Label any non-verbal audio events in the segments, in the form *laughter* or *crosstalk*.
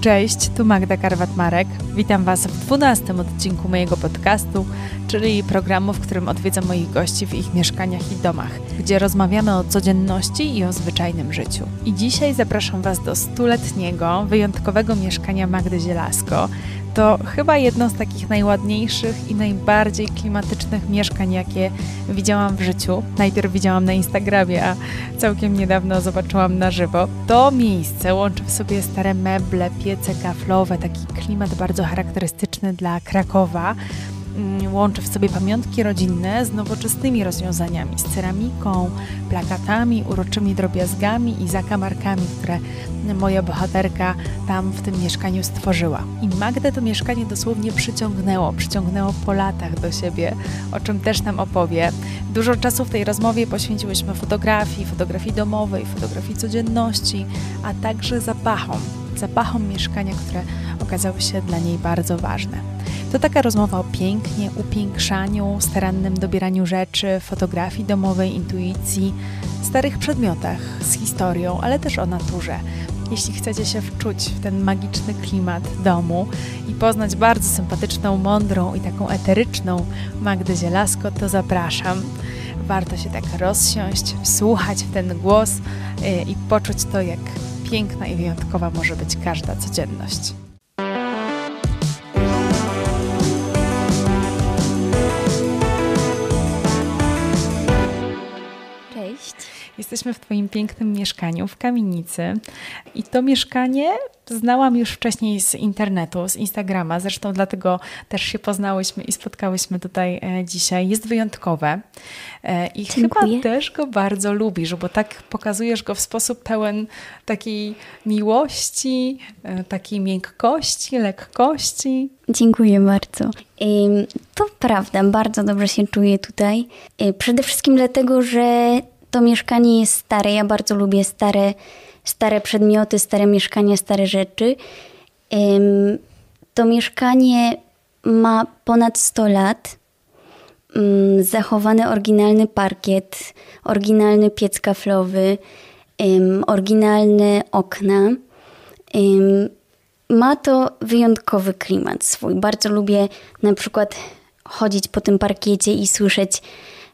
Cześć, tu Magda Karwat-Marek. Witam Was w 12 odcinku mojego podcastu, czyli programu, w którym odwiedzam moich gości w ich mieszkaniach i domach, gdzie rozmawiamy o codzienności i o zwyczajnym życiu. I dzisiaj zapraszam Was do stuletniego, wyjątkowego mieszkania Magdy Zielasko, to chyba jedno z takich najładniejszych i najbardziej klimatycznych mieszkań, jakie widziałam w życiu. Najpierw widziałam na Instagramie, a całkiem niedawno zobaczyłam na żywo. To miejsce łączy w sobie stare meble, piece kaflowe, taki klimat bardzo charakterystyczny dla Krakowa. Łączy w sobie pamiątki rodzinne z nowoczesnymi rozwiązaniami, z ceramiką, plakatami, uroczymi drobiazgami i zakamarkami, które moja bohaterka tam w tym mieszkaniu stworzyła. I Magdę to mieszkanie dosłownie przyciągnęło, przyciągnęło po latach do siebie, o czym też nam opowie. Dużo czasu w tej rozmowie poświęciłyśmy fotografii, fotografii domowej, fotografii codzienności, a także zapachom, zapachom mieszkania, które okazały się dla niej bardzo ważne. To taka rozmowa o pięknie, upiększaniu, starannym dobieraniu rzeczy, fotografii domowej, intuicji, starych przedmiotach z historią, ale też o naturze. Jeśli chcecie się wczuć w ten magiczny klimat domu i poznać bardzo sympatyczną, mądrą i taką eteryczną Magdę Zielasko, to zapraszam. Warto się tak rozsiąść, wsłuchać w ten głos y, i poczuć to, jak piękna i wyjątkowa może być każda codzienność. Jesteśmy w Twoim pięknym mieszkaniu w kamienicy i to mieszkanie znałam już wcześniej z internetu, z Instagrama, zresztą dlatego też się poznałyśmy i spotkałyśmy tutaj e, dzisiaj. Jest wyjątkowe e, i Dziękuję. chyba też go bardzo lubisz, bo tak pokazujesz go w sposób pełen takiej miłości, e, takiej miękkości, lekkości. Dziękuję bardzo. To prawda, bardzo dobrze się czuję tutaj. Przede wszystkim dlatego, że to mieszkanie jest stare. Ja bardzo lubię stare, stare przedmioty, stare mieszkania, stare rzeczy. To mieszkanie ma ponad 100 lat. Zachowany oryginalny parkiet, oryginalny piec kaflowy, oryginalne okna. Ma to wyjątkowy klimat swój. Bardzo lubię na przykład chodzić po tym parkiecie i słyszeć,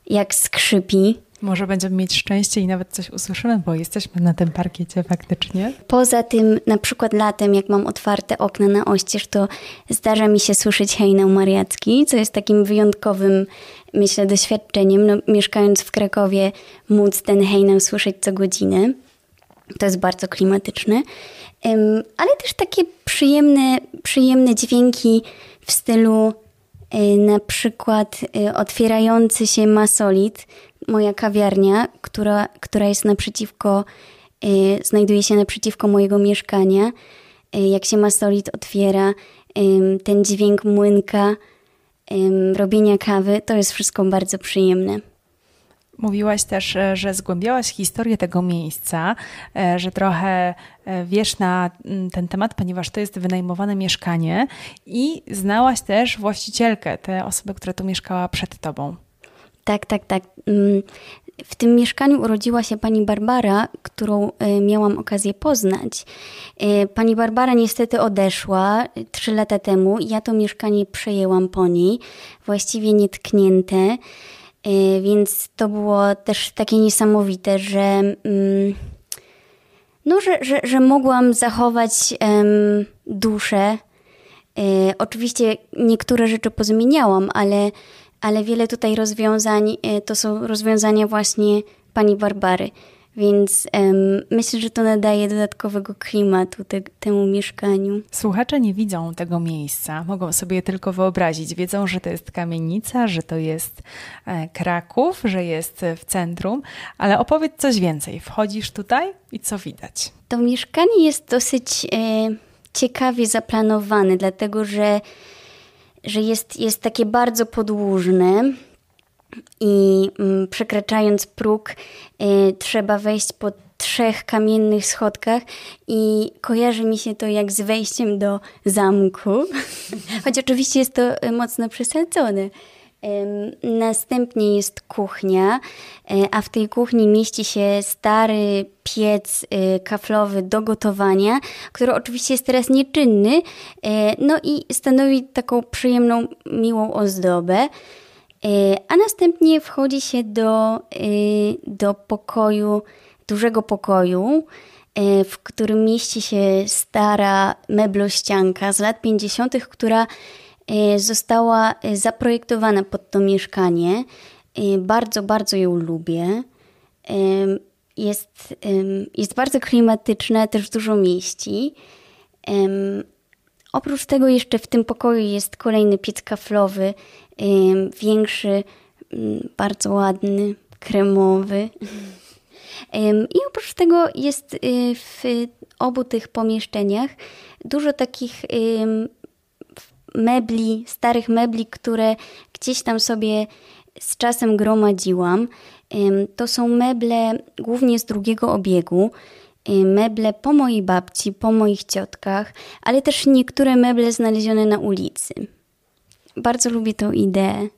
jak skrzypi może będziemy mieć szczęście i nawet coś usłyszymy, bo jesteśmy na tym parkiecie faktycznie. Poza tym, na przykład latem, jak mam otwarte okna na oścież, to zdarza mi się słyszeć hejnał mariacki, co jest takim wyjątkowym, myślę, doświadczeniem. No, mieszkając w Krakowie, móc ten hejnał słyszeć co godzinę. To jest bardzo klimatyczne. Ale też takie przyjemne, przyjemne dźwięki w stylu y, na przykład y, otwierający się masolit, moja kawiarnia, która, która jest naprzeciwko, y, znajduje się naprzeciwko mojego mieszkania. Y, jak się mastolit otwiera, ten dźwięk młynka, robienia kawy, to jest wszystko bardzo przyjemne. Mówiłaś też, e, że zgłębiałaś historię tego miejsca, e, że trochę e, wiesz na mm, ten temat, ponieważ to jest wynajmowane mieszkanie i znałaś też właścicielkę, tę osobę, która tu mieszkała przed tobą. Tak, tak, tak. Mm, w tym mieszkaniu urodziła się pani Barbara, którą e, miałam okazję poznać. E, pani Barbara niestety odeszła e, trzy lata temu. Ja to mieszkanie przejęłam po niej, właściwie nietknięte, więc to było też takie niesamowite, że. Mm, no, że, że, że mogłam zachować um, duszę. oczywiście niektóre rzeczy pozmieniałam, ale ale wiele tutaj rozwiązań e, to są rozwiązania właśnie pani Barbary. Więc um, myślę, że to nadaje dodatkowego klimatu te, temu mieszkaniu. Słuchacze nie widzą tego miejsca, mogą sobie je tylko wyobrazić. Wiedzą, że to jest kamienica, że to jest e, Kraków, że jest w centrum, ale opowiedz coś więcej. Wchodzisz tutaj i co widać? To mieszkanie jest dosyć e, ciekawie zaplanowane, dlatego że że jest, jest takie bardzo podłużne i mm, przekraczając próg y, trzeba wejść po trzech kamiennych schodkach i kojarzy mi się to jak z wejściem do zamku, *laughs* choć oczywiście jest to y, mocno przesadzone. Następnie jest kuchnia, e, a w tej kuchni mieści się stary piec e, kaflowy do gotowania, który oczywiście jest teraz nieczynny, e, no i stanowi taką przyjemną, miłą ozdobę. A następnie wchodzi się do, do pokoju, dużego pokoju, w którym mieści się stara meblościanka z lat 50., która została e, zaprojektowana pod to mieszkanie. E, bardzo, bardzo ją lubię. Jest, jest bardzo klimatyczna, też dużo mieści. Oprócz tego jeszcze w tym pokoju jest kolejny piec kaflowy, większy, bardzo ładny, kremowy. I oprócz tego jest w obu tych pomieszczeniach dużo takich mebli, starych mebli, które gdzieś tam sobie z czasem gromadziłam. To są meble głównie z drugiego obiegu. Meble po mojej babci, po moich ciotkach, ale też niektóre meble znalezione na ulicy. Bardzo lubię tą ideę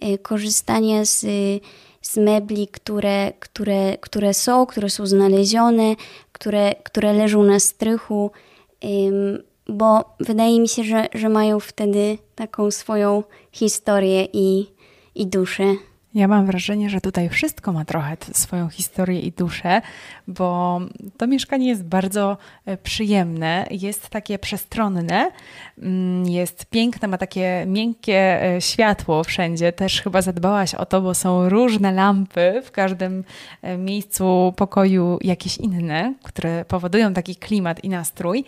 e, korzystania z, z mebli, które, które, które są, które są znalezione, które, które leżą na strychu bo wydaje mi się, że, że mają wtedy taką swoją historię i, i duszę. Ja mam wrażenie, że tutaj wszystko ma trochę swoją historię i duszę, bo to mieszkanie jest bardzo e, przyjemne, jest takie przestronne, mm, jest piękne, ma takie miękkie e, światło wszędzie. Też chyba zadbałaś o to, bo są różne lampy w każdym e, miejscu pokoju, jakieś inne, które powodują taki klimat i nastrój.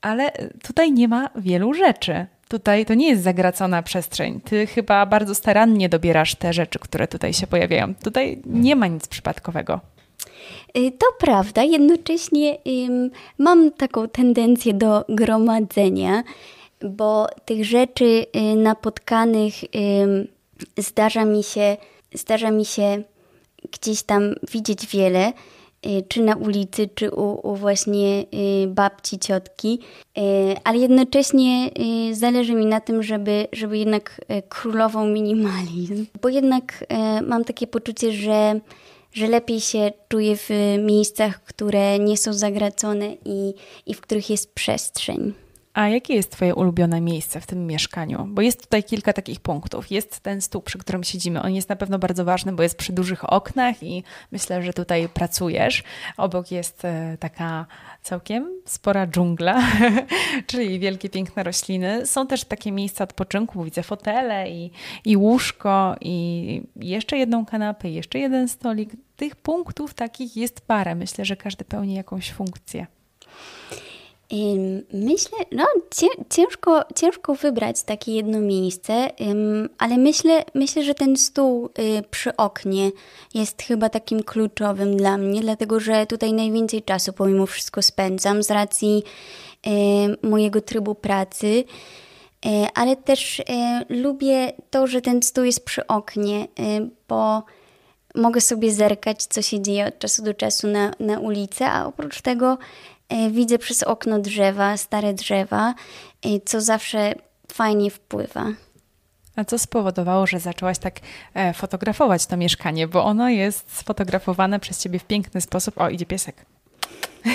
Ale tutaj nie ma wielu rzeczy. Tutaj to nie jest zagracona przestrzeń. Ty chyba bardzo starannie dobierasz te rzeczy, które tutaj się pojawiają. Tutaj nie ma nic przypadkowego. Y, to prawda, jednocześnie mam taką tendencję do gromadzenia, bo tych rzeczy y, napotkanych zdarza mi się, zdarza mi się gdzieś tam widzieć wiele. Y, czy na ulicy, czy u, u, właśnie y, babci, ciotki, y, ale jednocześnie zależy mi na tym, żeby, żeby jednak królował minimalizm, bo jednak mam takie poczucie, że, że lepiej się czuję w miejscach, które nie są zagracone i, i w których jest przestrzeń. A jakie jest Twoje ulubione miejsce w tym mieszkaniu? Bo jest tutaj kilka takich punktów. Jest ten stół, przy którym siedzimy. On jest na pewno bardzo ważny, bo jest przy dużych oknach i myślę, że tutaj pracujesz. Obok jest e, taka całkiem spora dżungla, *laughs* czyli wielkie, piękne rośliny. Są też takie miejsca odpoczynku, widzę fotele i, i łóżko i jeszcze jedną kanapę, jeszcze jeden stolik. Tych punktów takich jest parę. Myślę, że każdy pełni jakąś funkcję. Myślę, no ciężko, ciężko wybrać takie jedno miejsce, ale myślę, myślę, że ten stół y, przy oknie jest chyba takim kluczowym dla mnie, dlatego że tutaj najwięcej czasu pomimo wszystko spędzam z racji mojego trybu pracy, y, ale też y, lubię to, że ten stół jest przy oknie, bo mogę sobie zerkać, co się dzieje od czasu do czasu na, na ulicy, a oprócz tego widzę przez okno drzewa, stare drzewa, e, co zawsze fajnie wpływa. A co spowodowało, że zaczęłaś tak e, fotografować to mieszkanie? Bo ono jest sfotografowane przez ciebie w piękny sposób. O, idzie piesek.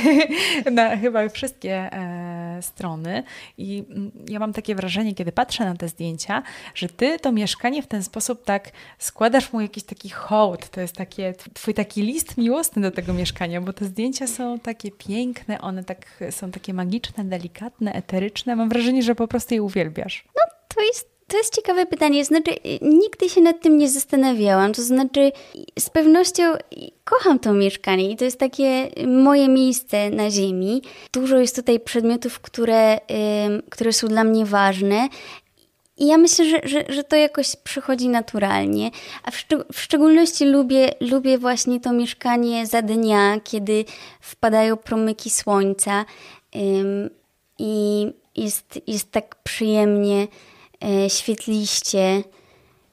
*laughs* na chyba wszystkie e, strony. I mm, ja mam takie wrażenie, kiedy patrzę na te zdjęcia, że ty to mieszkanie w ten sposób tak składasz mu jakiś taki hołd. To jest takie, twój taki list miłosny do tego mieszkania, bo te zdjęcia są takie piękne, one tak są takie magiczne, delikatne, eteryczne. Mam wrażenie, że po prostu je uwielbiasz. No, to jest to jest ciekawe pytanie. Znaczy, nigdy się nad tym nie zastanawiałam. To znaczy, z pewnością kocham to mieszkanie i to jest takie moje miejsce na ziemi. Dużo jest tutaj przedmiotów, które, które są dla mnie ważne. I ja myślę, że, że, że to jakoś przychodzi naturalnie. A w, szczeg w szczególności lubię, lubię właśnie to mieszkanie za dnia, kiedy wpadają promyki słońca i jest, jest tak przyjemnie świetliście,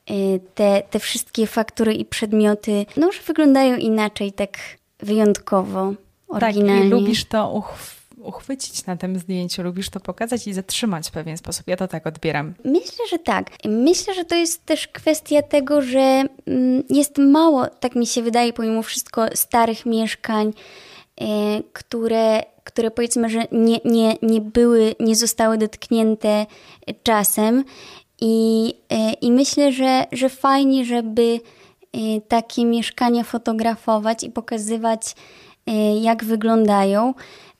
e, te, te wszystkie faktury i przedmioty, no już wyglądają inaczej, tak wyjątkowo, oryginalnie. Tak, i lubisz to uchwycić na tym zdjęciu, lubisz to pokazać i zatrzymać w pewien sposób. Ja to tak odbieram. Myślę, że tak. Myślę, że to jest też kwestia tego, że mm, jest mało, tak mi się wydaje, pomimo wszystko, starych mieszkań, e, które, które powiedzmy, że nie, nie, nie były, nie zostały dotknięte czasem. I, e, i myślę, że, że fajnie, żeby takie mieszkania fotografować i pokazywać, jak wyglądają.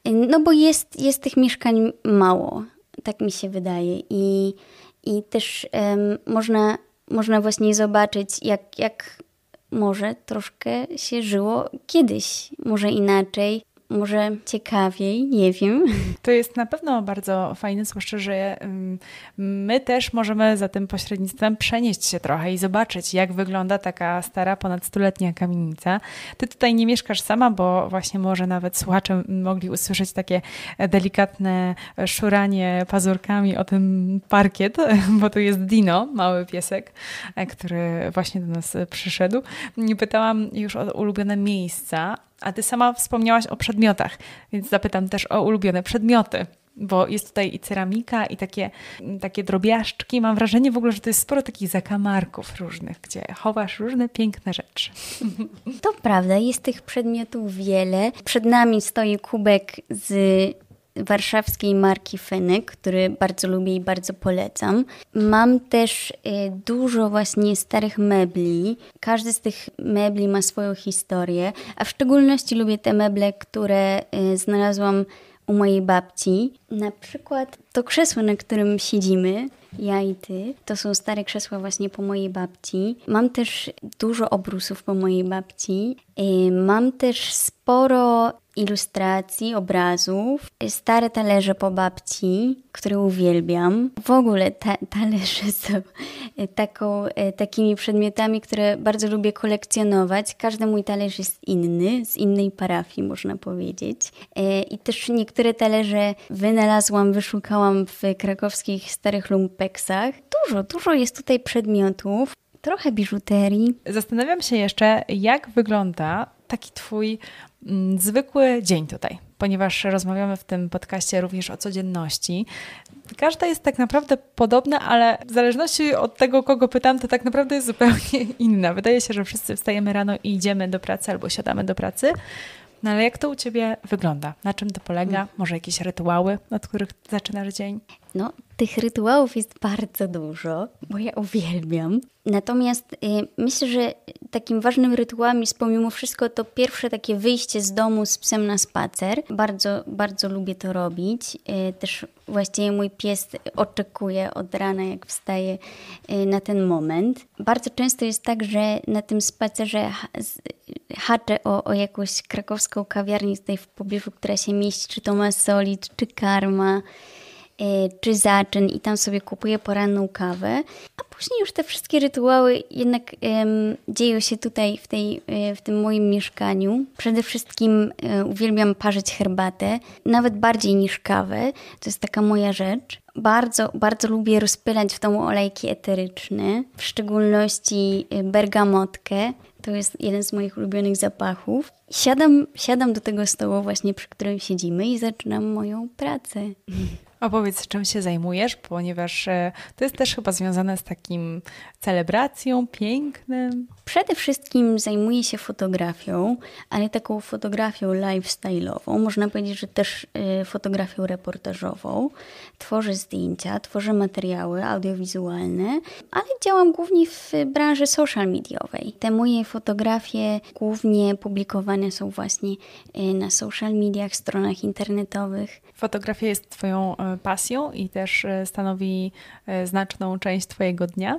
No bo jest, jest tych mieszkań mało, tak mi się wydaje. I, i też um, można, można właśnie zobaczyć, jak, jak może troszkę się żyło kiedyś, może inaczej może ciekawiej, nie wiem. *laughs* To jest na pewno bardzo fajne, zwłaszcza, że my też możemy za tym pośrednictwem przenieść się trochę i zobaczyć, jak wygląda taka stara, ponad stuletnia kamienica. Ty tutaj nie mieszkasz sama, bo właśnie może nawet słuchacze mogli usłyszeć takie delikatne szuranie pazurkami o tym parkiet, *laughs* bo tu jest Dino, mały piesek, który właśnie do nas przyszedł. Nie pytałam już o ulubione miejsca, a ty sama wspomniałaś o przedmiotach, więc zapytam też o ulubione przedmioty bo jest tutaj i ceramika, i takie, takie drobiażdżki. Mam wrażenie w ogóle, że to jest sporo takich zakamarków różnych, gdzie chowasz różne piękne rzeczy. To prawda, jest tych przedmiotów wiele. Przed nami stoi kubek z warszawskiej marki Fenyk, który bardzo lubię i bardzo polecam. Mam też y, dużo właśnie starych mebli. Każdy z tych mebli ma swoją historię, a w szczególności lubię te meble, które y, znalazłam u mojej babci. Na przykład to krzesło, na którym siedzimy, ja i ty, to są stare krzesła właśnie po mojej babci. Mam też dużo obrusów po mojej babci. Y, mam też sporo ilustracji, obrazów, stare talerze po babci, które uwielbiam. W ogóle ta, talerze są taką, e, takimi przedmiotami, które bardzo lubię kolekcjonować. Każdy mój talerz jest inny, z innej parafii można powiedzieć. I też niektóre talerze wynalazłam, wyszukałam w krakowskich starych lumpeksach. Dużo, dużo jest tutaj przedmiotów. Trochę biżuterii. Zastanawiam się jeszcze, jak wygląda taki Twój mm, zwykły dzień tutaj, ponieważ rozmawiamy w tym podcaście również o codzienności. Każda jest tak naprawdę podobna, ale w zależności od tego, kogo pytam, to tak naprawdę jest zupełnie *laughs* inna. Wydaje się, że wszyscy wstajemy rano i idziemy do pracy albo siadamy do pracy. No ale jak to u Ciebie wygląda? Na czym to polega? Mm. Może jakieś rytuały, od których zaczynasz dzień? No, tych rytuałów jest bardzo dużo, bo ja uwielbiam. Natomiast y, myślę, że takim ważnym rytuałem jest pomimo wszystko to pierwsze takie wyjście z domu z psem na spacer. Bardzo, bardzo lubię to robić. Y, też właściwie mój pies oczekuje od rana, jak wstaje y, na ten moment. Bardzo często jest tak, że na tym spacerze haczę o, o jakąś krakowską kawiarnię tutaj w pobliżu, która się mieści, czy to ma solid, czy karma. E, czy zaczyn i tam sobie kupuję poranną kawę, a później już te wszystkie rytuały jednak um, dzieją się tutaj w, tej, e, w tym moim mieszkaniu. Przede wszystkim um, uwielbiam parzyć herbatę, nawet bardziej niż kawę. To jest taka moja rzecz. Bardzo, bardzo lubię rozpylać w domu olejki eteryczne, w szczególności bergamotkę. To jest jeden z moich ulubionych zapachów. Siadam, siadam do tego stołu właśnie, przy którym siedzimy i zaczynam moją pracę. *laughs* Opowiedz, czym się zajmujesz, ponieważ e, to jest też chyba związane z takim celebracją, pięknym. Przede wszystkim zajmuję się fotografią, ale taką fotografią lifestyle'ową. Można powiedzieć, że też y, fotografią reportażową. Tworzę zdjęcia, tworzę materiały audiowizualne, ale działam głównie w branży social mediowej. Te moje fotografie głównie publikowane są właśnie y, na social mediach, stronach internetowych. Fotografia jest Twoją e, pasją i też e, stanowi znaczną część Twojego dnia?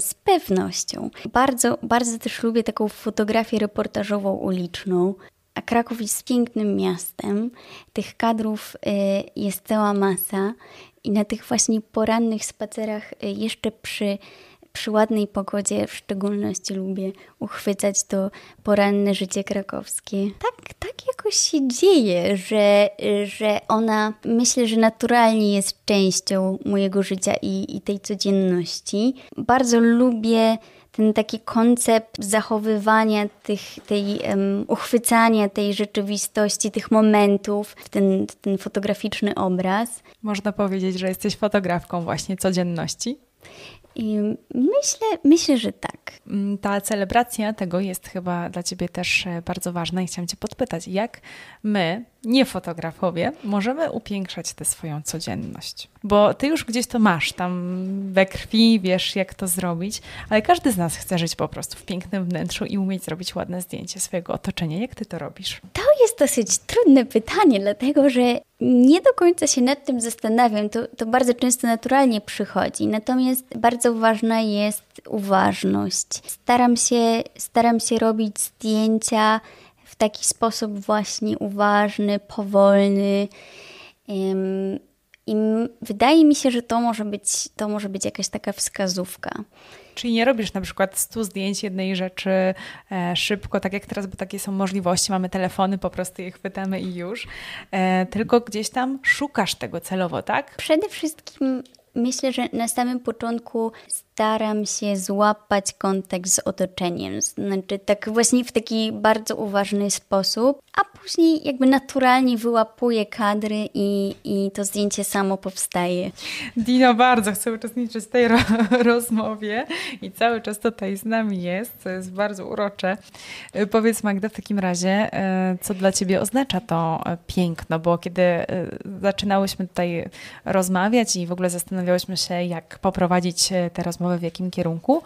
Z pewnością. Bardzo, bardzo też lubię taką fotografię reportażową uliczną. A Kraków jest pięknym miastem. Tych kadrów y, jest cała masa. I na tych właśnie porannych spacerach, jeszcze przy przy ładnej pogodzie w szczególności lubię uchwycać to poranne życie krakowskie. Tak, tak jakoś się dzieje, że, że ona myślę, że naturalnie jest częścią mojego życia i, i tej codzienności. Bardzo lubię ten taki koncept zachowywania tych, tej, um, uchwycania tej rzeczywistości, tych momentów w ten, ten fotograficzny obraz. Można powiedzieć, że jesteś fotografką właśnie codzienności? I myślę, myślę, że tak. Mm, ta celebracja tego jest chyba dla Ciebie też e, bardzo ważna i chciałam Cię podpytać, jak my, nie fotografowie, możemy upiększać tę swoją codzienność? Bo Ty już gdzieś to masz tam we krwi, wiesz jak to zrobić, ale każdy z nas chce żyć po prostu w pięknym wnętrzu i umieć zrobić ładne zdjęcie swojego otoczenia. Jak Ty to robisz? To jest dosyć trudne pytanie, dlatego że nie do końca się nad tym zastanawiam. To, to bardzo często naturalnie przychodzi. Natomiast bardzo ważna jest uważność. Staram się, staram się robić zdjęcia w taki sposób właśnie uważny, powolny. I wydaje mi się, że to może być, to może być jakaś taka wskazówka. Czyli nie robisz na przykład 100 zdjęć jednej rzeczy e, szybko, tak jak teraz, bo takie są możliwości, mamy telefony, po prostu je chwytamy i już, e, tylko gdzieś tam szukasz tego celowo, tak? Przede wszystkim myślę, że na samym początku staram się złapać kontakt z otoczeniem. Znaczy, tak właśnie w taki bardzo uważny sposób, a później jakby naturalnie wyłapuję kadry i, i to zdjęcie samo powstaje. Dino bardzo chce uczestniczyć w tej ro *laughs* rozmowie i cały czas tutaj z nami jest, co jest bardzo urocze. Y, powiedz Magda w takim razie, y, co dla Ciebie oznacza to y, piękno, bo kiedy zaczynałyśmy tutaj rozmawiać i w ogóle zastanawiałyśmy się, jak poprowadzić te rozmowy w jakim kierunku,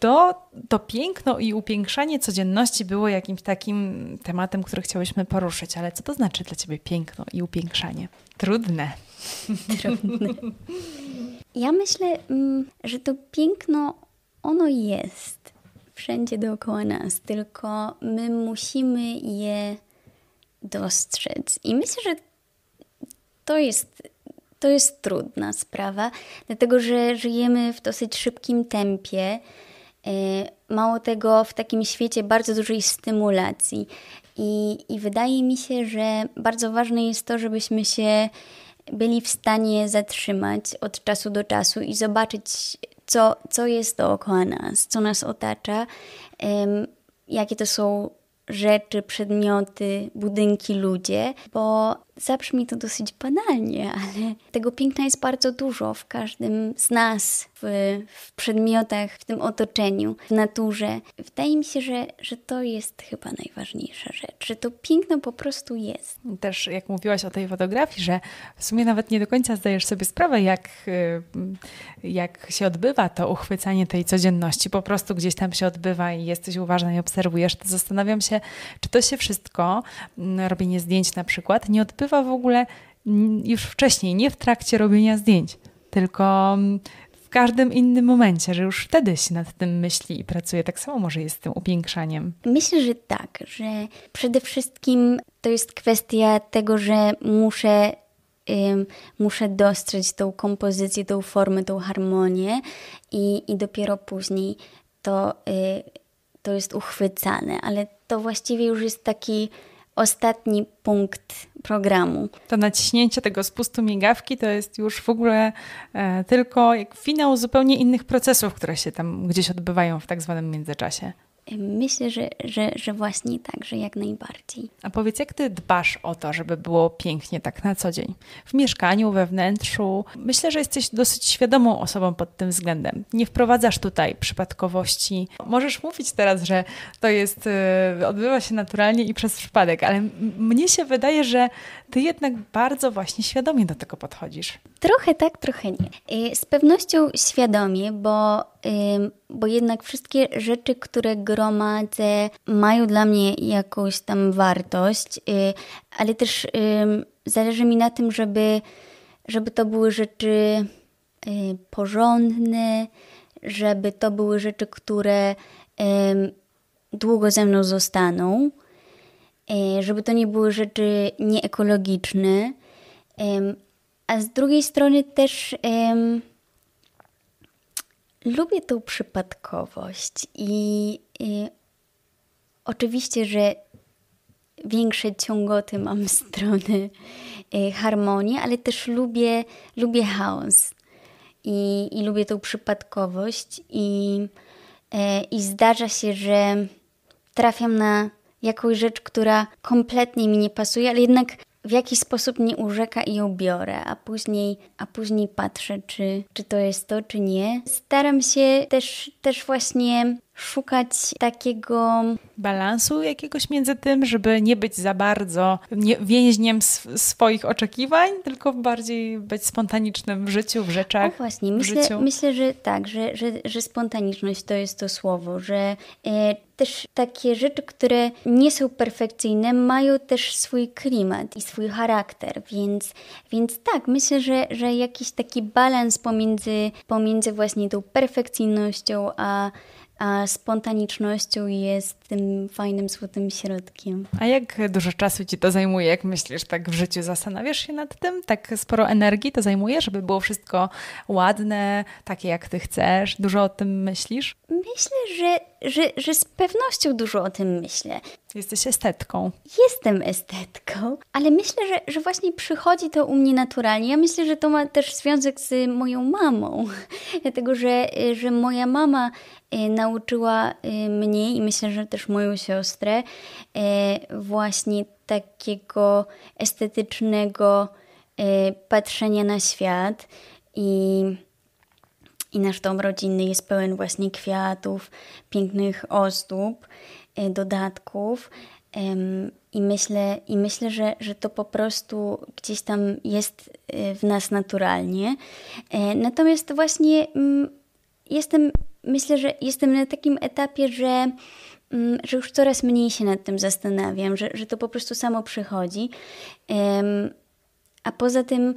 to to piękno i upiększanie codzienności było jakimś takim tematem, który chciałyśmy poruszyć. Ale co to znaczy dla Ciebie piękno i upiększanie? Trudne. *laughs* Trudne. Ja myślę, mm, że to piękno, ono jest wszędzie dookoła nas, tylko my musimy je dostrzec. I myślę, że to jest to jest trudna sprawa, dlatego że żyjemy w dosyć szybkim tempie. E, mało tego, w takim świecie bardzo dużej stymulacji. I, I wydaje mi się, że bardzo ważne jest to, żebyśmy się byli w stanie zatrzymać od czasu do czasu i zobaczyć, co, co jest dookoła nas, co nas otacza, jakie to są rzeczy, przedmioty, budynki, ludzie, bo zabrzmi to dosyć banalnie, ale tego piękna jest bardzo dużo w każdym z nas, w, w, przedmiotach, w tym otoczeniu, w naturze. Wydaje mi się, że, że to jest chyba najważniejsza rzecz, że to piękno po prostu jest. Też jak mówiłaś o tej fotografii, że w sumie nawet nie do końca zdajesz sobie sprawę, jak, y, jak się odbywa to uchwycanie tej codzienności. Po prostu gdzieś tam się odbywa i jesteś uważna i obserwujesz, to zastanawiam się, czy to się wszystko, mm, robienie zdjęć na przykład, nie odbywa w ogóle już wcześniej, nie w trakcie robienia zdjęć, tylko w każdym innym momencie, że już wtedy się nad tym myśli i pracuje. Tak samo może jest z tym upiększaniem. Myślę, że tak, że przede wszystkim to jest kwestia tego, że muszę muszę dostrzec tą kompozycję, tą formę, tą harmonię i, i dopiero później to, y, to jest uchwycane, ale to właściwie już jest taki ostatni punkt programu. To naciśnięcie tego spustu migawki to jest już w ogóle e, tylko jak finał zupełnie innych procesów, które się tam gdzieś odbywają w tak zwanym międzyczasie. Myślę, że, że, że właśnie tak, że jak najbardziej. A powiedz, jak ty dbasz o to, żeby było pięknie tak na co dzień? W mieszkaniu, we wnętrzu? Myślę, że jesteś dosyć świadomą osobą pod tym względem. Nie wprowadzasz tutaj przypadkowości. Możesz mówić teraz, że to jest, y, odbywa się naturalnie i przez przypadek, ale mnie się wydaje, że ty jednak bardzo właśnie świadomie do tego podchodzisz. Trochę tak, trochę nie. Y, z pewnością świadomie, bo bo jednak wszystkie rzeczy, które gromadzę, mają dla mnie jakąś tam wartość, y, ale też zależy mi na tym, żeby, żeby to były rzeczy y, porządne, żeby to były rzeczy, które długo ze mną zostaną, y, żeby to nie były rzeczy nieekologiczne, a z drugiej strony też lubię tą przypadkowość i, i oczywiście, że większe ciągoty mam strony y, harmonii, ale też lubię, lubię chaos i, i lubię tą przypadkowość i i zdarza się, że trafiam na jakąś rzecz, która kompletnie mi nie pasuje, ale jednak w jakiś sposób nie urzeka i ją biorę, a później, a później patrzę, czy, czy to jest to, czy nie. Staram się też, też właśnie szukać takiego balansu jakiegoś między tym, żeby nie być za bardzo nie, więźniem swoich oczekiwań, tylko bardziej być spontanicznym w życiu, w rzeczach. O właśnie, myślę, myślę że tak, że, że, że spontaniczność to jest to słowo, że e, też takie rzeczy, które nie są perfekcyjne, mają też swój klimat i swój charakter, więc, więc tak, myślę, że, że jakiś taki balans pomiędzy, pomiędzy właśnie tą perfekcyjnością a a spontanicznością jest tym fajnym, złotym środkiem. A jak dużo czasu ci to zajmuje, jak myślisz, tak w życiu zastanawiasz się nad tym? Tak sporo energii to zajmuje, żeby było wszystko ładne, takie jak ty chcesz? Dużo o tym myślisz? Myślę, że, że, że z pewnością dużo o tym myślę. Jesteś estetką. Jestem estetką, ale myślę, że, że właśnie przychodzi to u mnie naturalnie. Ja myślę, że to ma też związek z moją mamą, *laughs* dlatego że, że moja mama e, nauczyła e, mnie i myślę, że też moją siostrę e, właśnie takiego estetycznego patrzenia na świat i i nasz dom rodzinny jest pełen właśnie kwiatów, pięknych ozdób, e, dodatków. I myślę, i myślę że, że to po prostu gdzieś tam jest e, w nas naturalnie. E, natomiast właśnie mm, jestem, myślę, że jestem na takim etapie, że, mm, że już coraz mniej się nad tym zastanawiam, że, że to po prostu samo przychodzi. A poza tym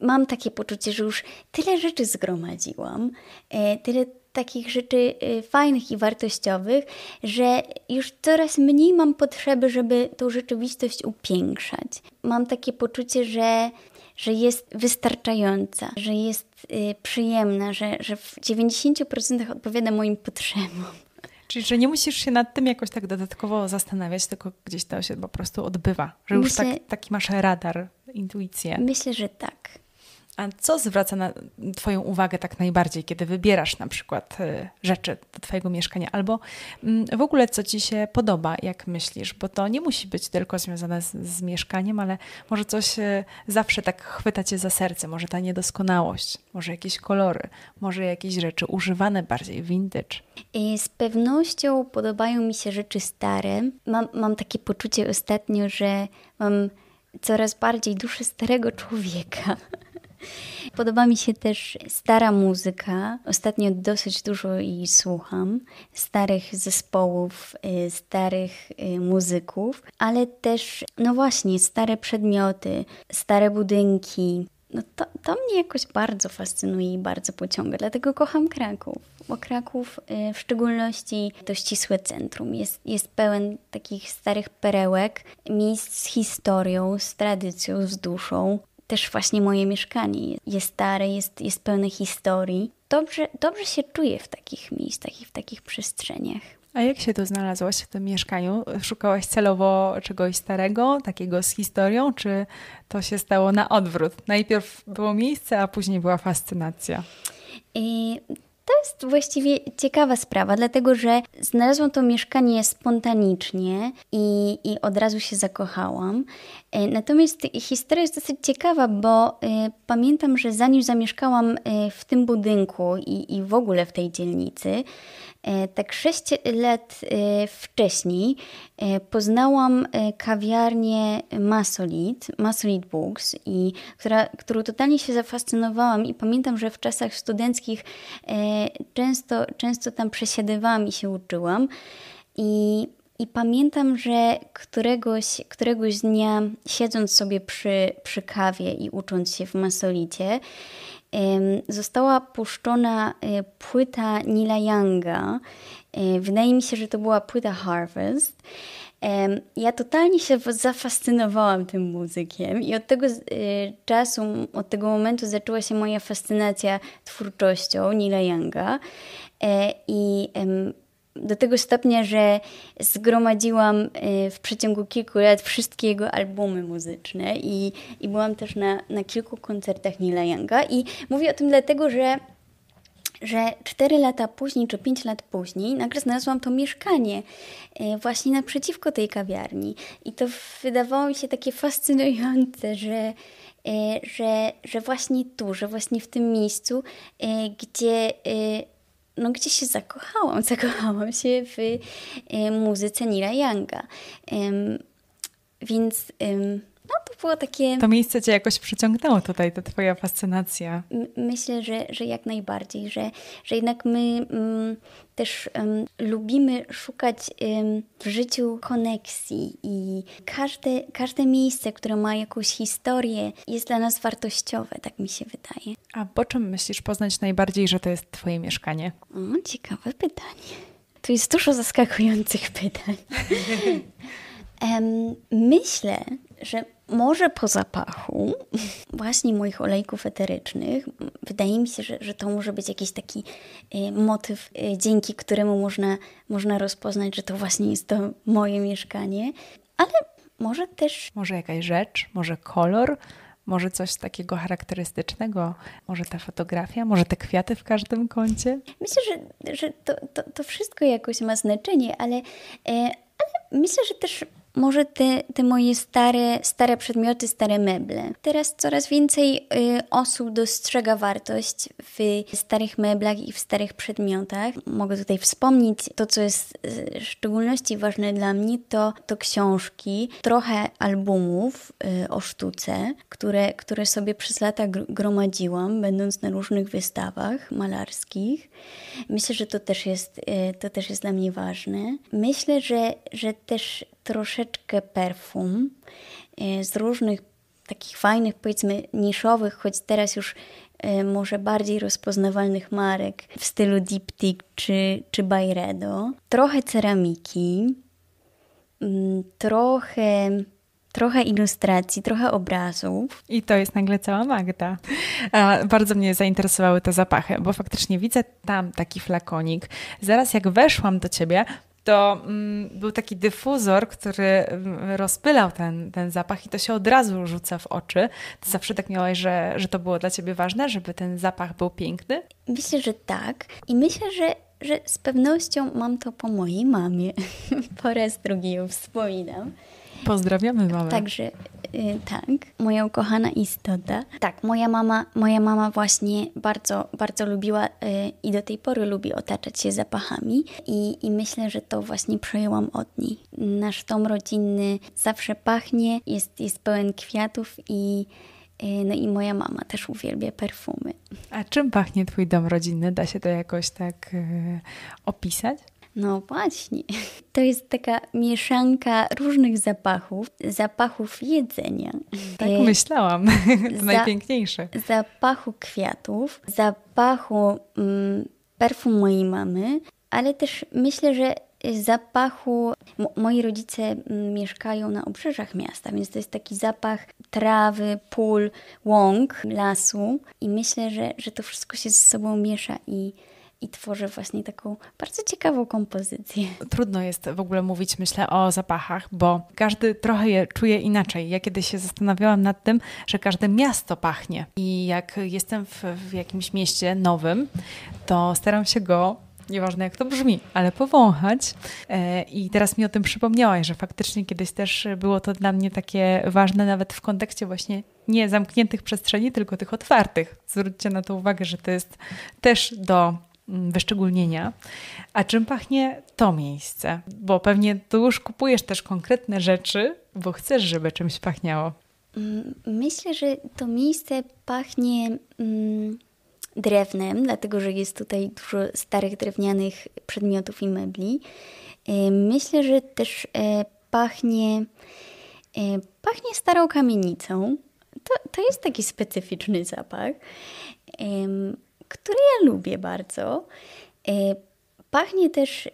mam takie poczucie, że już tyle rzeczy zgromadziłam, e, tyle takich rzeczy e, fajnych i wartościowych, że już coraz mniej mam potrzeby, żeby tą rzeczywistość upiększać. Mam takie poczucie, że, że jest wystarczająca, że jest e, przyjemna, że, że w 90% odpowiada moim potrzebom. Czyli, że nie musisz się nad tym jakoś tak dodatkowo zastanawiać, tylko gdzieś to się po prostu odbywa. Że już Myślę, tak, taki masz radar, intuicję. Myślę, że tak. A co zwraca na Twoją uwagę tak najbardziej, kiedy wybierasz na przykład y, rzeczy do Twojego mieszkania, albo mm, w ogóle co Ci się podoba, jak myślisz? Bo to nie musi być tylko związane z, z mieszkaniem, ale może coś y, zawsze tak chwyta Cię za serce, może ta niedoskonałość, może jakieś kolory, może jakieś rzeczy używane bardziej, vintage. Z pewnością podobają mi się rzeczy stare. Mam, mam takie poczucie ostatnio, że mam coraz bardziej duszę starego człowieka. *laughs* Podoba mi się też stara muzyka. Ostatnio dosyć dużo jej słucham. Starych zespołów, y, starych y, muzyków, ale też, no właśnie, stare przedmioty, stare budynki. No to, to mnie jakoś bardzo fascynuje i bardzo pociąga, dlatego kocham Kraków. Bo Kraków, y, w szczególności to ścisłe centrum, jest, jest pełen takich starych perełek, miejsc z historią, z tradycją, z duszą też właśnie moje mieszkanie jest stare, jest, jest pełne historii. Dobrze, dobrze się czuję w takich miejscach i w takich przestrzeniach. A jak się tu znalazłaś w tym mieszkaniu? Szukałaś celowo czegoś starego, takiego z historią, czy to się stało na odwrót? Najpierw było miejsce, a później była fascynacja. I to jest właściwie ciekawa sprawa, dlatego że znalazłam to mieszkanie spontanicznie i, i od razu się zakochałam. E, natomiast historia jest dosyć ciekawa, bo y, pamiętam, że zanim zamieszkałam y, w tym budynku i, i w ogóle w tej dzielnicy, E, tak 6 lat e, wcześniej e, poznałam kawiarnię Masolit, Masolit Books, i, która, którą totalnie się zafascynowałam i pamiętam, że w czasach studenckich często, często tam przesiadywałam i się uczyłam. I i pamiętam, że któregoś, któregoś dnia, siedząc sobie przy, przy kawie i ucząc się w masolicie, została puszczona e, płyta Nila Younga. E, wydaje mi się, że to była płyta Harvest. Ja totalnie się zafascynowałam tym muzykiem i od tego e, czasu, od tego momentu zaczęła się moja fascynacja twórczością Nila Younga. I do tego stopnia, że zgromadziłam y, w przeciągu kilku lat wszystkie jego albumy muzyczne i, i byłam też na, na kilku koncertach Nila Younga i mówię o tym dlatego, że że 4 lata później, czy 5 lat później, nagle znalazłam to mieszkanie e, właśnie naprzeciwko tej kawiarni. I to wydawało mi się takie fascynujące, że, e, że, że właśnie tu, że właśnie w tym miejscu, gdzie no, gdzie się zakochałam. *laughs* Zakochałam się w muzyce Nila Younga. Więc no to było takie... To miejsce cię jakoś przyciągnęło tutaj, ta twoja fascynacja. myślę, że, że jak najbardziej, że, że jednak my mm, też um, lubimy szukać um, w życiu koneksji i każde, każde miejsce, które ma jakąś historię jest dla nas wartościowe, tak mi się wydaje. A po czym myślisz poznać najbardziej, że to jest twoje mieszkanie? O, ciekawe pytanie. Tu jest dużo zaskakujących pytań. *laughs* um, myślę, że może po zapachu *laughs* właśnie moich olejków eterycznych, wydaje mi się, że, że to może być jakiś taki y, motyw, y, dzięki któremu można, można rozpoznać, że to właśnie jest to moje mieszkanie, ale może też... Może jakaś rzecz, może kolor, może coś takiego charakterystycznego, może ta fotografia, może te kwiaty w każdym kącie? Myślę, że, że to, to, to wszystko jakoś ma znaczenie, ale, e, ale myślę, że też może te, te moje stare, stare przedmioty, stare meble. Teraz coraz więcej y, osób dostrzega wartość w starych meblach i w starych przedmiotach. Mogę tutaj wspomnieć to, co jest y, w szczególności ważne dla mnie, to, to książki, trochę albumów y, o sztuce, które, które sobie przez lata gromadziłam, będąc na różnych wystawach malarskich. Myślę, że to też jest, y, to też jest dla mnie ważne. Myślę, że, że też troszeczkę perfum e, z różnych takich fajnych, powiedzmy, niszowych, choć teraz już e, może bardziej rozpoznawalnych marek w stylu Diptyk czy, czy Byredo. Trochę ceramiki, mm, trochę trochę ilustracji, trochę obrazów. I to jest nagle cała Magda. Bardzo mnie zainteresowały te zapachy, bo faktycznie widzę tam taki flakonik. Zaraz jak weszłam do ciebie, to mm, był taki dyfuzor, który mm, rozpylał ten, ten zapach i to się od razu rzuca w oczy. Ty zawsze tak miałaś, że, że to było dla ciebie ważne, żeby ten zapach był piękny? Myślę, że tak. I myślę, że, że z pewnością mam to po mojej mamie. *laughs* po raz drugi ją wspominam. Pozdrawiamy mamę. Także y, tak, moja ukochana istota. Tak, moja mama, moja mama właśnie bardzo, bardzo lubiła y, i do tej pory lubi otaczać się zapachami i, i myślę, że to właśnie przejęłam od niej. Nasz dom rodzinny zawsze pachnie, jest, jest pełen kwiatów i y, no i moja mama też uwielbia perfumy. A czym pachnie twój dom rodzinny? Da się to jakoś tak opisać? No właśnie. *laughs* To jest taka mieszanka różnych zapachów, zapachów jedzenia. Tak e, myślałam. *laughs* To za, najpiękniejsze. Zapachu kwiatów, zapachu mm, perfum mojej mamy, ale też myślę, że zapachu. moi rodzice mm, mieszkają na obrzeżach miasta, więc to jest taki zapach trawy, pól, łąk, lasu i myślę, że, że to wszystko się ze sobą miesza i i tworzę właśnie taką bardzo ciekawą kompozycję. Trudno jest w ogóle mówić, myślę, o zapachach, bo każdy trochę je czuje inaczej. Ja kiedyś się zastanawiałam nad tym, że każde miasto pachnie. I jak jestem w, w jakimś mieście nowym, to staram się go nieważne jak to brzmi, ale powąchać. E, I teraz mi o tym przypomniałaś, że faktycznie kiedyś też było to dla mnie takie ważne, nawet w kontekście właśnie nie zamkniętych przestrzeni, tylko tych otwartych. Zwróćcie na to uwagę, że to jest też do wyszczególnienia. A czym pachnie to miejsce? Bo pewnie tu już kupujesz też konkretne rzeczy, bo chcesz, żeby czymś pachniało. Mm, myślę, że to miejsce pachnie mm, drewnem, dlatego że jest tutaj dużo starych drewnianych przedmiotów i mebli. E, myślę, że też e, pachnie, e, pachnie starą kamienicą. To, to jest taki specyficzny zapach który ja lubię bardzo. E, pachnie też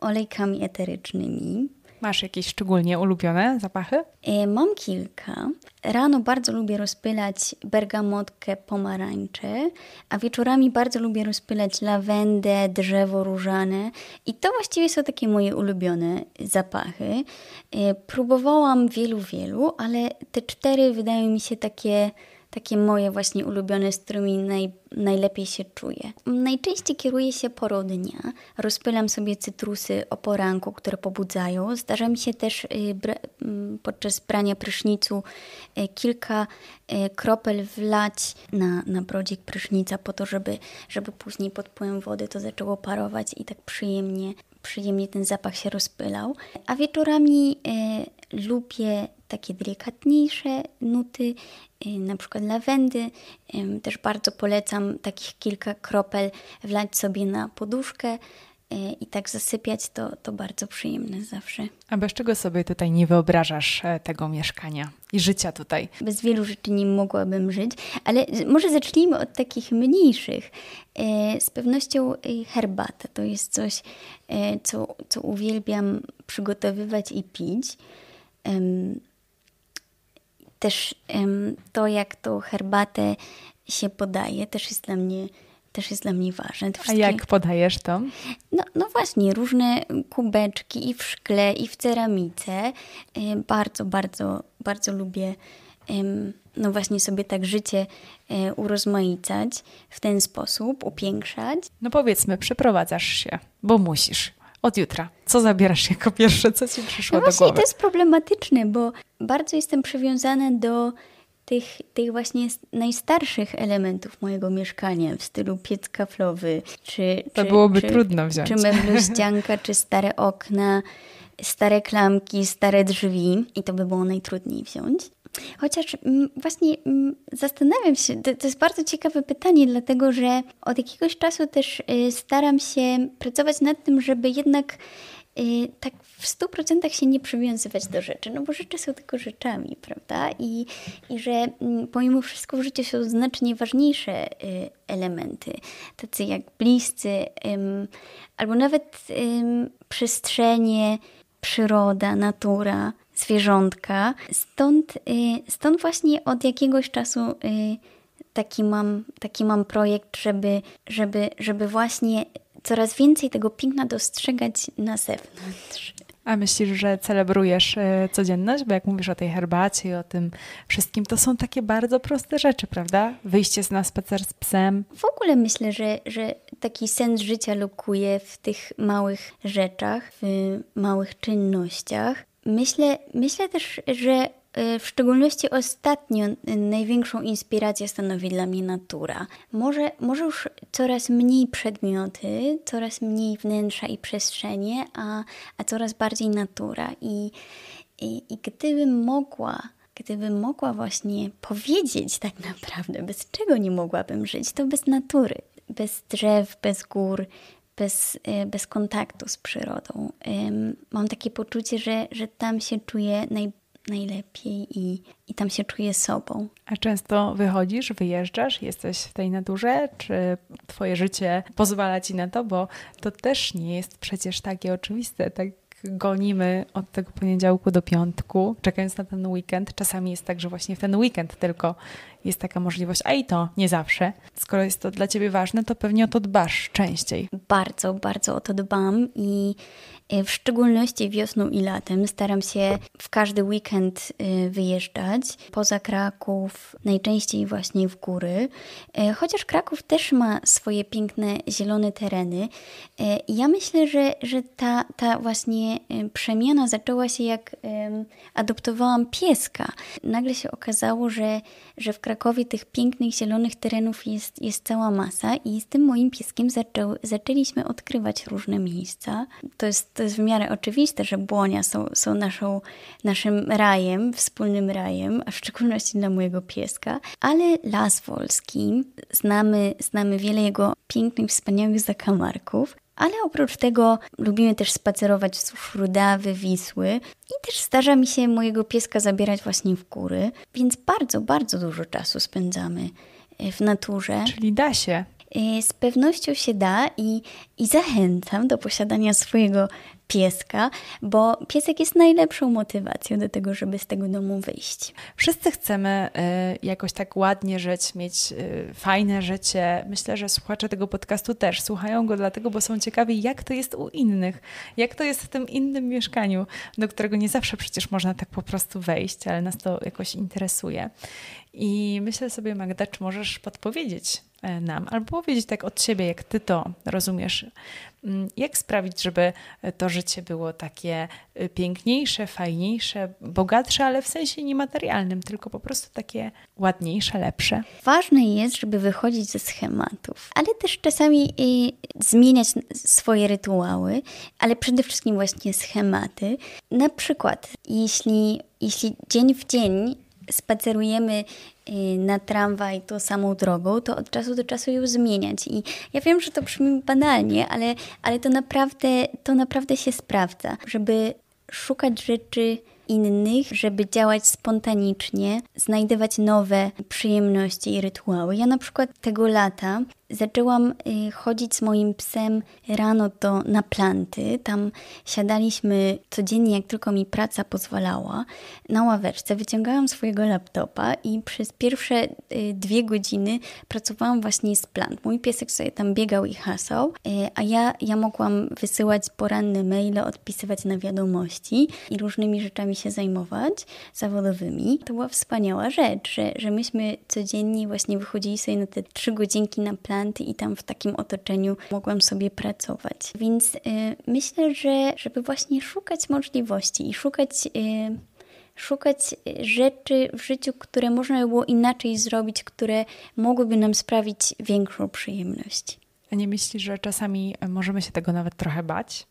olejkami eterycznymi. Masz jakieś szczególnie ulubione zapachy? E, mam kilka. Rano bardzo lubię rozpylać bergamotkę, pomarańcze, a wieczorami bardzo lubię rozpylać lawendę, drzewo różane. I to właściwie są takie moje ulubione zapachy. E, próbowałam wielu, wielu, ale te cztery wydają mi się takie takie moje właśnie ulubione, z którymi naj, najlepiej się czuję. Najczęściej kieruję się porą dnia. Rozpylam sobie cytrusy o poranku, które pobudzają. Zdarza mi się też y, mm, podczas brania prysznicu y, kilka y, kropel wlać na, na brodzik prysznica po to, żeby, żeby później pod wpływem wody to zaczęło parować i tak przyjemnie przyjemnie ten zapach się rozpylał. A wieczorami lubię takie delikatniejsze nuty, y, na przykład lawendy. Y, też bardzo polecam takich kilka kropel wlać sobie na poduszkę i tak zasypiać, to, to bardzo przyjemne zawsze. A bez czego sobie tutaj nie wyobrażasz e, tego mieszkania i życia tutaj? Bez wielu rzeczy nie mogłabym żyć, ale może zacznijmy od takich mniejszych. E, z pewnością herbata to jest coś, e, co, co uwielbiam przygotowywać i pić. Też to, jak tą herbatę się podaje, też jest dla mnie też jest dla mnie ważne. A jak podajesz to? No, no właśnie, różne kubeczki i w szkle, i w ceramice. E, bardzo, bardzo, bardzo lubię no właśnie sobie tak życie e, urozmaicać w ten sposób, upiększać. No powiedzmy, przeprowadzasz się, bo musisz. Od jutra. Co zabierasz jako pierwsze? Co ci przyszło no do głowy? to jest problematyczne, bo bardzo jestem przywiązana do tych, tych właśnie najstarszych elementów mojego mieszkania w stylu piec kaflowy, czy... To czy, byłoby czy, trudno wziąć. Czy mebloździanka, czy stare okna, stare klamki, stare drzwi i to by było najtrudniej wziąć. Chociaż mm, właśnie mm, zastanawiam się, to, to, jest bardzo ciekawe pytanie, dlatego że od jakiegoś czasu też y, staram się pracować nad tym, żeby jednak Y, tak w stu procentach się nie przywiązywać do rzeczy, no bo rzeczy są tylko rzeczami, prawda? I, i że mm, pomimo wszystko w życiu są znacznie ważniejsze y, elementy, tacy jak bliscy, albo nawet przestrzenie, przyroda, natura, zwierzątka. Stąd, y, stąd właśnie od jakiegoś czasu taki mam, taki mam projekt, żeby, żeby, żeby właśnie coraz więcej tego piękna dostrzegać na zewnątrz. A myślisz, że celebrujesz e, codzienność? Bo jak mówisz o tej herbacie i o tym wszystkim, to są takie bardzo proste rzeczy, prawda? Wyjście na spacer z psem. W ogóle myślę, że, że taki sens życia lokuje w tych małych rzeczach, w małych czynnościach. Myślę, myślę też, że E, w szczególności ostatnio e, największą inspirację stanowi dla mnie natura. Może, może już coraz mniej przedmioty, coraz mniej wnętrza i przestrzenie, a, a coraz bardziej natura. I, i, i gdybym mogła gdybym mogła właśnie powiedzieć tak naprawdę, bez czego nie mogłabym żyć, to bez natury, bez drzew, bez gór, bez, e, bez kontaktu z przyrodą. Mam takie poczucie, że, że tam się czuję naj, najlepiej i, i tam się czuję sobą. A często wychodzisz, wyjeżdżasz, jesteś w tej naturze, czy twoje życie pozwala ci na to, bo to też nie jest przecież takie oczywiste, tak gonimy od tego poniedziałku do piątku, czekając na ten weekend. Czasami jest tak, że właśnie w ten weekend tylko jest taka możliwość, a i to nie zawsze. Skoro jest to dla ciebie ważne, to pewnie o to dbasz częściej. Bardzo, bardzo o to dbam i E, w szczególności wiosną i latem staram się w każdy weekend e, wyjeżdżać poza Kraków, najczęściej właśnie w góry. E, chociaż Kraków też ma swoje piękne zielone tereny. Ja myślę, że, że ta, ta właśnie przemiana zaczęła się jak adoptowałam pieska. Nagle się okazało, że, że w Krakowie tych pięknych zielonych terenów jest, jest cała masa i z tym moim pieskiem zaczęliśmy odkrywać różne miejsca. To jest to jest w miarę oczywiste, że błonia są, są naszą, naszym rajem, wspólnym rajem, a w szczególności dla mojego pieska, ale Las Wolski, znamy, znamy wiele jego pięknych, wspaniałych zakamarków, ale oprócz tego lubimy też spacerować wzdłuż Rudawy, Wisły i też zdarza mi się mojego pieska zabierać właśnie w góry, więc bardzo, bardzo dużo czasu spędzamy e, w naturze. Czyli da się. Y, z pewnością się da i, i zachęcam do posiadania swojego pieska, bo piesek jest najlepszą motywacją do tego, żeby z tego domu wyjść. Wszyscy chcemy y, jakoś tak ładnie żyć, mieć y, fajne życie. Myślę, że słuchacze tego podcastu też słuchają go dlatego, bo są ciekawi, jak to jest u innych, jak to jest w tym innym mieszkaniu, do którego nie zawsze przecież można tak po prostu wejść, ale nas to jakoś interesuje. I myślę sobie, Magda, czy możesz podpowiedzieć nam, albo powiedzieć tak od siebie, jak ty to rozumiesz, mm, jak sprawić, żeby to życie było takie e, piękniejsze, fajniejsze, bogatsze, ale w sensie niematerialnym, tylko po prostu takie ładniejsze, lepsze. Ważne jest, żeby wychodzić ze schematów, ale też czasami y, zmieniać swoje rytuały, ale przede wszystkim właśnie schematy. Na przykład, jeśli, jeśli dzień w dzień spacerujemy y, na tramwaj tą samą drogą, to od czasu do czasu ją zmieniać. I ja wiem, że to brzmi banalnie, ale, ale to, naprawdę, to naprawdę się sprawdza, żeby szukać rzeczy innych, żeby działać spontanicznie, znajdować nowe przyjemności i rytuały. Ja na przykład tego lata zaczęłam y, chodzić z moim psem rano to na planty. Tam siadaliśmy codziennie, jak tylko mi praca pozwalała, na ławeczce. Wyciągałam swojego laptopa i przez pierwsze y, dwie godziny pracowałam właśnie z plant. Mój piesek sobie tam biegał i hasał, y, a ja, ja mogłam wysyłać poranne maile, odpisywać na wiadomości i różnymi rzeczami się zajmować zawodowymi. To była wspaniała rzecz, że, że myśmy codziennie właśnie wychodzili sobie na te trzy godzinki na i tam w takim otoczeniu mogłam sobie pracować. Więc y, myślę, że żeby właśnie szukać możliwości i szukać y, szukać rzeczy w życiu, które można by było inaczej zrobić, które mogłyby nam sprawić większą przyjemność. A nie myślisz, że czasami możemy się tego nawet trochę bać?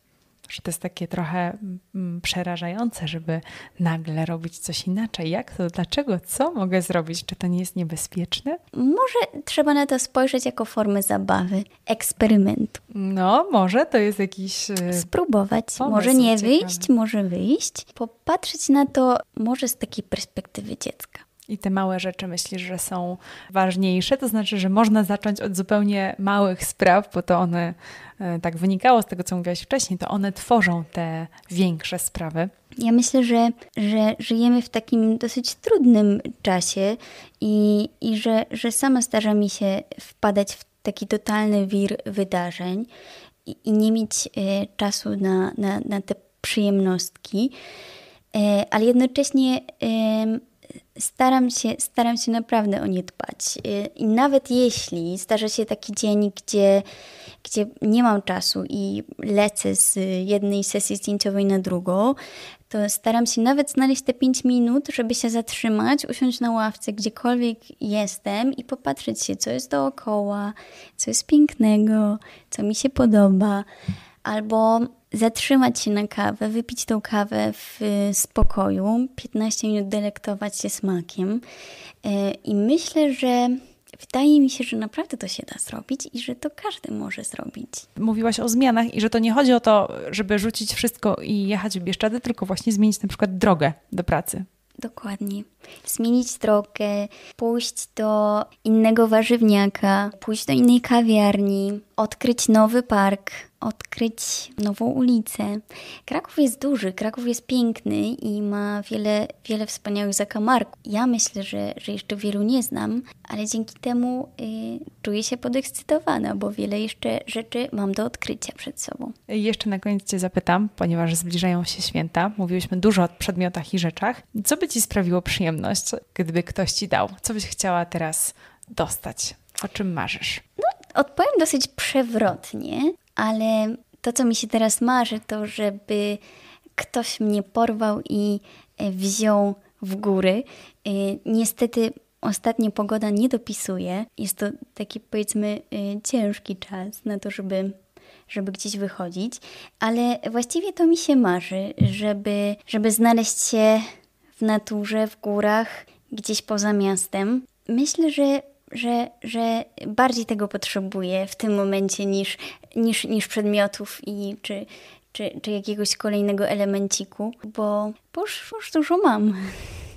Że to jest takie trochę mm, przerażające, żeby nagle robić coś inaczej. Jak to? Dlaczego? Co mogę zrobić? Czy to nie jest niebezpieczne? Może trzeba na to spojrzeć jako formę zabawy, eksperymentu. No, może to jest jakiś. E, Spróbować. może nie ciekawy. wyjść, może wyjść. Popatrzeć na to może z takiej perspektywy dziecka. I te małe rzeczy myślisz, że są ważniejsze? To znaczy, że można zacząć od zupełnie małych spraw, bo to one, e, tak wynikało z tego, co mówiłaś wcześniej, to one tworzą te większe sprawy. Ja myślę, że, że żyjemy w takim dosyć trudnym czasie i, i że, że sama zdarza mi się wpadać w taki totalny wir wydarzeń i, i nie mieć y, czasu na, na, na te przyjemnostki, y, ale jednocześnie y, staram się, staram się naprawdę o nie dbać. Y, I nawet jeśli zdarza się taki dzień, gdzie, gdzie nie mam czasu i lecę z jednej sesji zdjęciowej na drugą, to staram się nawet znaleźć te 5 minut, żeby się zatrzymać, usiąść na ławce, gdziekolwiek jestem i popatrzeć się, co jest dookoła, co jest pięknego, co mi się podoba. Albo zatrzymać się na kawę, wypić tą kawę w spokoju, 15 minut delektować się smakiem. E, I myślę, że wydaje mi się, że naprawdę to się da zrobić i że to każdy może zrobić. Mówiłaś o zmianach i że to nie chodzi o to, żeby rzucić wszystko i jechać w Bieszczady, tylko właśnie zmienić na przykład drogę do pracy. Dokładnie. Zmienić drogę, pójść do innego warzywniaka, pójść do innej kawiarni, odkryć nowy park, odkryć nową ulicę. Kraków jest duży, Kraków jest piękny i ma wiele, wiele wspaniałych zakamarków. Ja myślę, że, że jeszcze wielu nie znam, ale dzięki temu y, czuję się podekscytowana, bo wiele jeszcze rzeczy mam do odkrycia przed sobą. Jeszcze na koniec Cię zapytam, ponieważ zbliżają się święta, mówiłyśmy dużo o przedmiotach i rzeczach. Co by Ci sprawiło przyjemność, gdyby ktoś Ci dał? Co byś chciała teraz dostać? O czym marzysz? No, odpowiem dosyć przewrotnie, ale to, co mi się teraz marzy, to żeby ktoś mnie porwał i e, wziął w góry. E, niestety ostatnio pogoda nie dopisuje. Jest to taki powiedzmy e, ciężki czas na to, żeby żeby gdzieś wychodzić, ale właściwie to mi się marzy, żeby, żeby znaleźć się w naturze, w górach, gdzieś poza miastem. Myślę, że że, że bardziej tego potrzebuję w tym momencie niż, niż, niż przedmiotów i czy, czy, czy jakiegoś kolejnego elemenciku, bo, już, już dużo mam.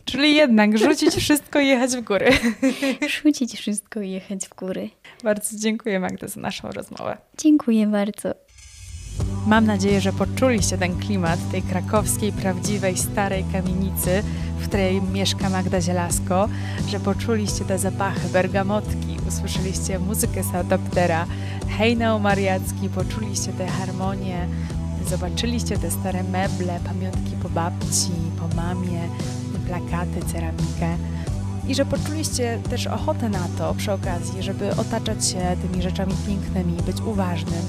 Czyli jednak rzucić wszystko i jechać w góry. *laughs* Rzucić wszystko i jechać w góry. Bardzo dziękuję Magda za naszą rozmowę. Dziękuję bardzo. Mam nadzieję, że poczuliście ten klimat tej krakowskiej, prawdziwej, starej kamienicy, w której mieszka Magda Zielasko, że poczuliście te zapachy bergamotki, usłyszeliście muzykę Sadoptera, hejnał mariacki, poczuliście te harmonie, zobaczyliście te stare meble, pamiątki po babci, po mamie, plakaty, ceramikę i że poczuliście też ochotę na to przy okazji, żeby otaczać się tymi rzeczami pięknymi, być uważnym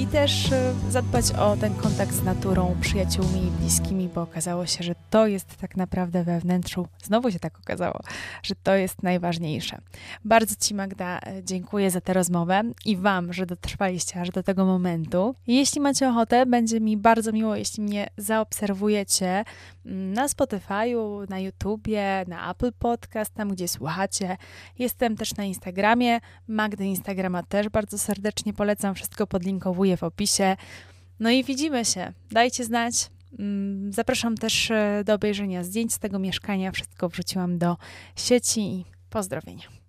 i też e, zadbać o ten kontakt z naturą, przyjaciółmi i bliskimi, bo okazało się, że to jest tak naprawdę we wnętrzu, znowu się tak okazało, że to jest najważniejsze. Bardzo Ci, Magda, e, dziękuję za tę rozmowę i Wam, że dotrwaliście aż do tego momentu. Jeśli macie ochotę, będzie mi bardzo miło, jeśli mnie zaobserwujecie mm, na Spotify'u, na YouTubie, na Apple Podcast, tam gdzie słuchacie. Jestem też na Instagramie. Magdy Instagrama też bardzo serdecznie polecam. Wszystko podlinkowuję w opisie. No i widzimy się. Dajcie znać. Mm, zapraszam też e, do obejrzenia zdjęć z tego mieszkania. Wszystko wrzuciłam do sieci i pozdrowienia.